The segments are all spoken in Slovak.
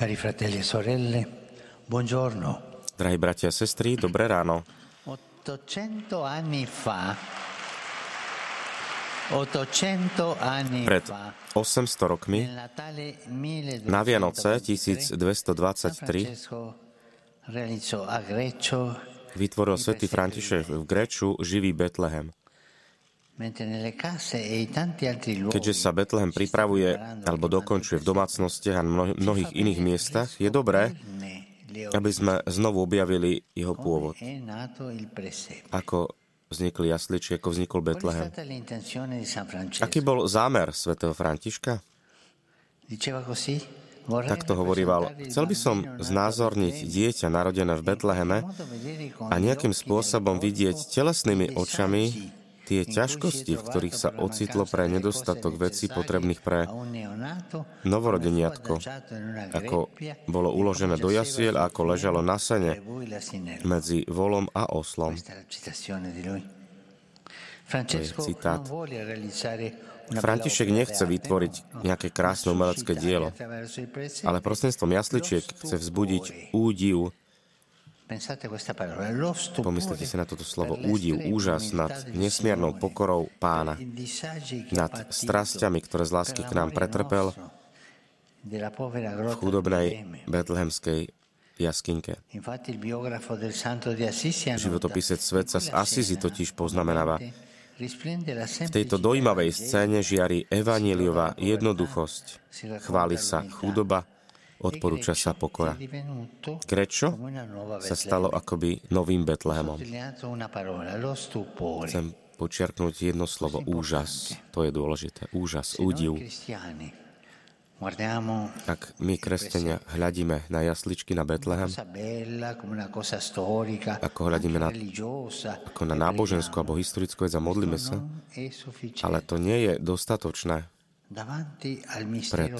Cari fratelli e sorelle, buongiorno. Drahí bratia a sestry, dobré ráno. 800 anni fa, 800 anni Pred fa, 800 rokmi, nel Natale 1223, na Vianoce 1223, Francesco realizzò a Greccio, vytvoril svätý František v Greču živý Betlehem. Keďže sa Betlehem pripravuje alebo dokončuje v domácnostiach a mnohých iných miestach, je dobré, aby sme znovu objavili jeho pôvod. Ako vznikli jasliči, ako vznikol Betlehem. Aký bol zámer svätého Františka? Takto hovoríval, chcel by som znázorniť dieťa narodené v Betleheme vedere con a nejakým spôsobom vidieť corpo telesnými očami tie ťažkosti, v ktorých sa ocitlo pre nedostatok vecí potrebných pre novorodeniatko, ako bolo uložené do jasiel a ako ležalo na sene medzi volom a oslom. Lui. Francesco citát. František nechce vytvoriť no, no, nejaké krásne umelecké dielo, ale prostredstvom jasličiek chce vzbudiť údiv, pomyslite si na toto slovo, údiv, úžas nad nesmiernou pokorou pána, nad strastiami, ktoré z lásky k nám pretrpel v chudobnej betlehemskej jaskinke. Životopisec svetca z Assisi totiž poznamenáva, v tejto dojímavej scéne žiari evaníliová jednoduchosť. Chváli sa chudoba, odporúča sa pokora. Grečo sa stalo akoby novým Betlehemom. Chcem počiarknúť jedno slovo, úžas. To je dôležité. Úžas, údiv. Ak my, kresťania, hľadíme na jasličky na Betlehem, Ako hľadíme na- ako na náboženskú preghiamo. alebo historickú vec a modlíme sa, ale to nie je dostatočné Pred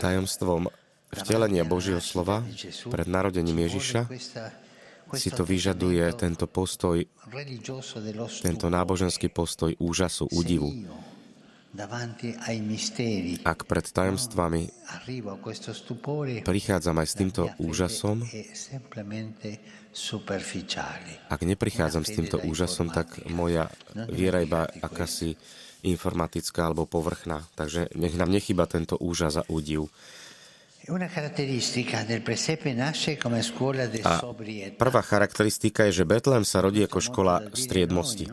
tajomstvom vtelenia Božieho slova pred narodením Ježiša si to vyžaduje tento postoj, tento náboženský postoj úžasu, údivu. Ak pred tajomstvami prichádzam aj s týmto úžasom, superficiale. ak neprichádzam s týmto úžasom, tak moja viera iba akási informatická alebo povrchná. Takže nech nám nechyba tento úžas a údiv. A prvá charakteristika je, že Betlehem sa rodí ako škola striedmosti,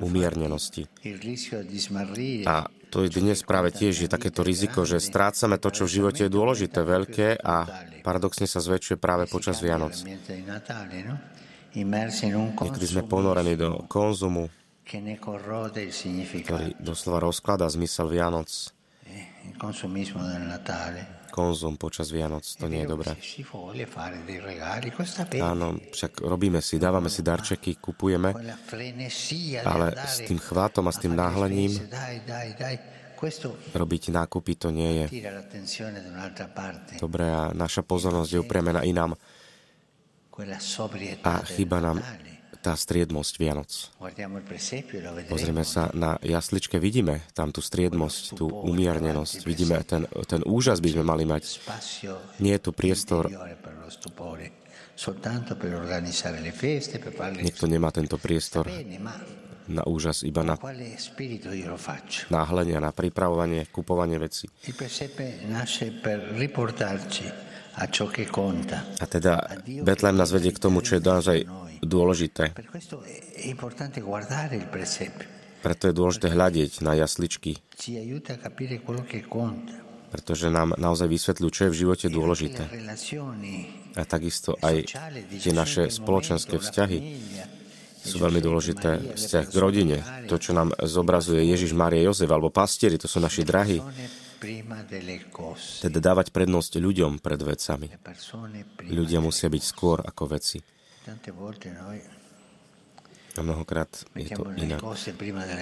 umiernenosti. Di smarrire A to je dnes práve tiež je takéto riziko, že strácame to, čo v živote je dôležité, veľké a paradoxne sa zväčšuje práve počas Vianoc. no? Niekedy sme ponorení do konzumu, ktorý doslova rozkladá zmysel Vianoc. eh. Konzum počas Vianoc, to nie je dobré. Áno, však robíme si, dávame si darčeky, kupujeme, ale s tým chvátom a s tým náhlením robiť nákupy, to nie je dobré a naša pozornosť je upriamená inám a del chýba nám. Tá striednosť Vianoc. E. Pozrieme sa na jasličke, vidíme tam tú striednosť, tú umiernenosť, vidíme ten, ten úžas by sme mali mať. Nie je tu priestor, niekto nemá tento priestor na úžas, iba na náhlenie, na pripravovanie, kupovanie veci. Il presepe nasce per riportarci a teda Betlehem nás vedie k tomu, čo je naozaj dôležité. Preto je dôležité hľadiť na jasličky, pretože nám naozaj vysvetľujú, čo je v živote Le dôležité. A takisto aj tie naše spoločenské vzťahy sú veľmi dôležité. Vzťah k rodine, to, čo nám zobrazuje Ježiš, Mária, Jozef alebo pastieri, to sú naši drahí. Teda dávať prednosť ľuďom pred vecami. Ľudia musia byť skôr ako veci. A mnohokrát je to inak.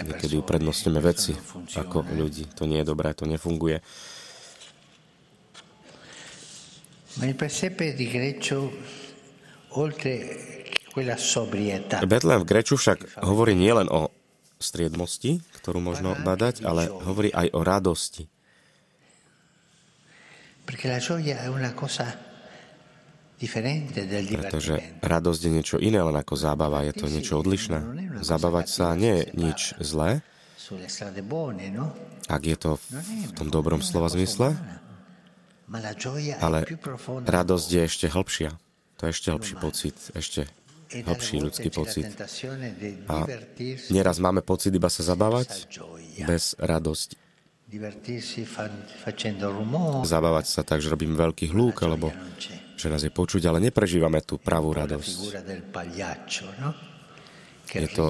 Niekedy uprednostňujeme veci ako ľudí. To nie je dobré, to nefunguje. Ma il presepe di Greccio, oltre che quella sobrietà, Betlehem v Greču však hovorí nielen o striedmosti, ktorú možno badať, ale hovorí aj o radosti. Pretože radosť je niečo iné, len ako zábava. Je to niečo odlišné. Zabávať sa nie je nič zlé, no? ak je to v tom dobrom slova zmysle, ale radosť je ešte hĺbšia. To je ešte hĺbší pocit, ešte hĺbší ľudský pocit. A nieraz máme pocit iba sa zabávať bez radosti. Zabávať sa tak, že robím veľký hlúk, alebo že nás je počuť, ale neprežívame tú pravú radosť. no? Che E to-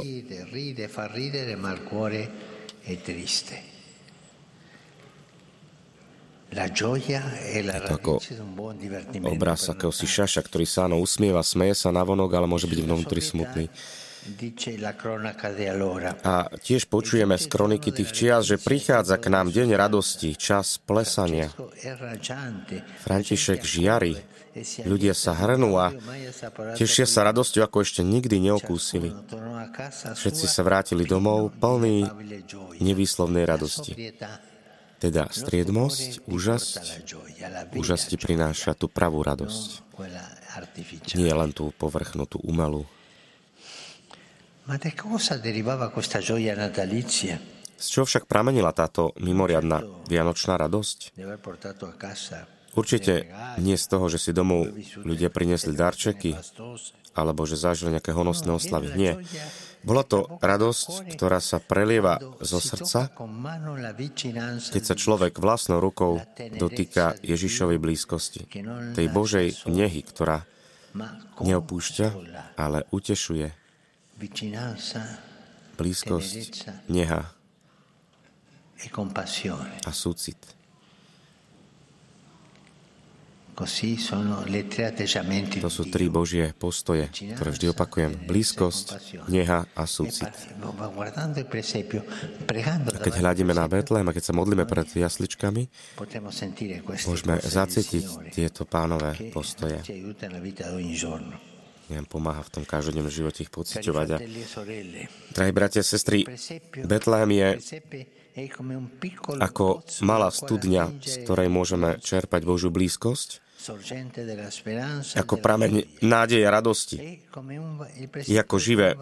la to ako. Obraz akéhosi šaša, ktorý sa áno usmieva, smeje sa navonok, ale môže byť vnútri smutný. A tiež počujeme z kroniky tých čias, že prichádza k nám deň radosti, čas plesania. František žiari, e ľudia sa hrnú a tešia sa radosťou, ako ešte nikdy neokúsili. Všetci sa vrátili domov gioia. nevýslovnej radosti. Teda striedmosť, úžasť, úžasť prináša tú pravú radosť. Nie len tú povrchnú, tú umelú. Z čoho však pramenila táto mimoriadná vianočná radosť? Určite nie z toho, že si domov ľudia priniesli darčeky, alebo že zažili nejaké honosné oslavy. Nie. Bola to radosť, ktorá sa prelieva zo srdca, keď sa človek vlastnou rukou dotýka Ježišovej blízkosti, tej Božej nehy, ktorá neopúšťa, ale utešuje. Blízkosť, neha e a súcit. To sú tri. Božie postoje, ktoré vždy opakujem. Blízkosť, neha a E súcit. pregando A keď hľadíme na Betlém a keď sa modlíme pred jasličkami, môžeme Signore tieto pánové postoje. Nám pomáha v tom každodennom živote ich pociťovať. A e drahí bratia a sestry, Betlém je ako malá studňa, z ktorej môžeme čerpať Božiu blízkosť, ako prameň nádeje a radosti. Je ako živé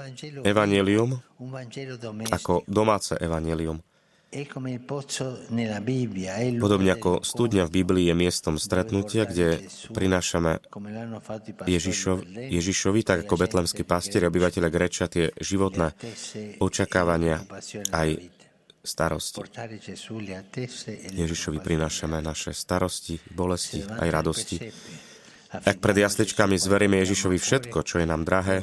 evanelium, ako domáce evanelium. Podobne ako studňa v Biblii je miestom stretnutia, kde prinášame Ježišov, Ježišovi, tak ako betlemskí pastieri, obyvateľe Greča, tie životné očakávania aj starosti. e Ježišovi prinášame naše starosti, bolesti, aj radosti. Ak pred jasličkami zveríme Ježišovi všetko, čo je nám drahé,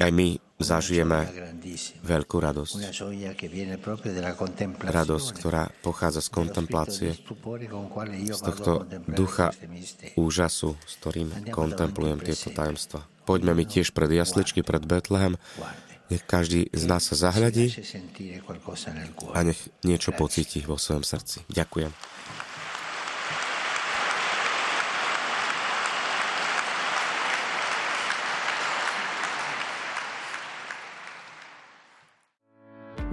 aj my zažijeme veľkú radosť. Radosť, ktorá pochádza z kontemplácie, z tohto ducha úžasu, s ktorým kontemplujem tieto tajomstva. Poďme mi tiež pred jasličky, pred Betlehem. Nech každý z nás sa zahľadí a nech niečo pocíti vo svojom srdci. Ďakujem.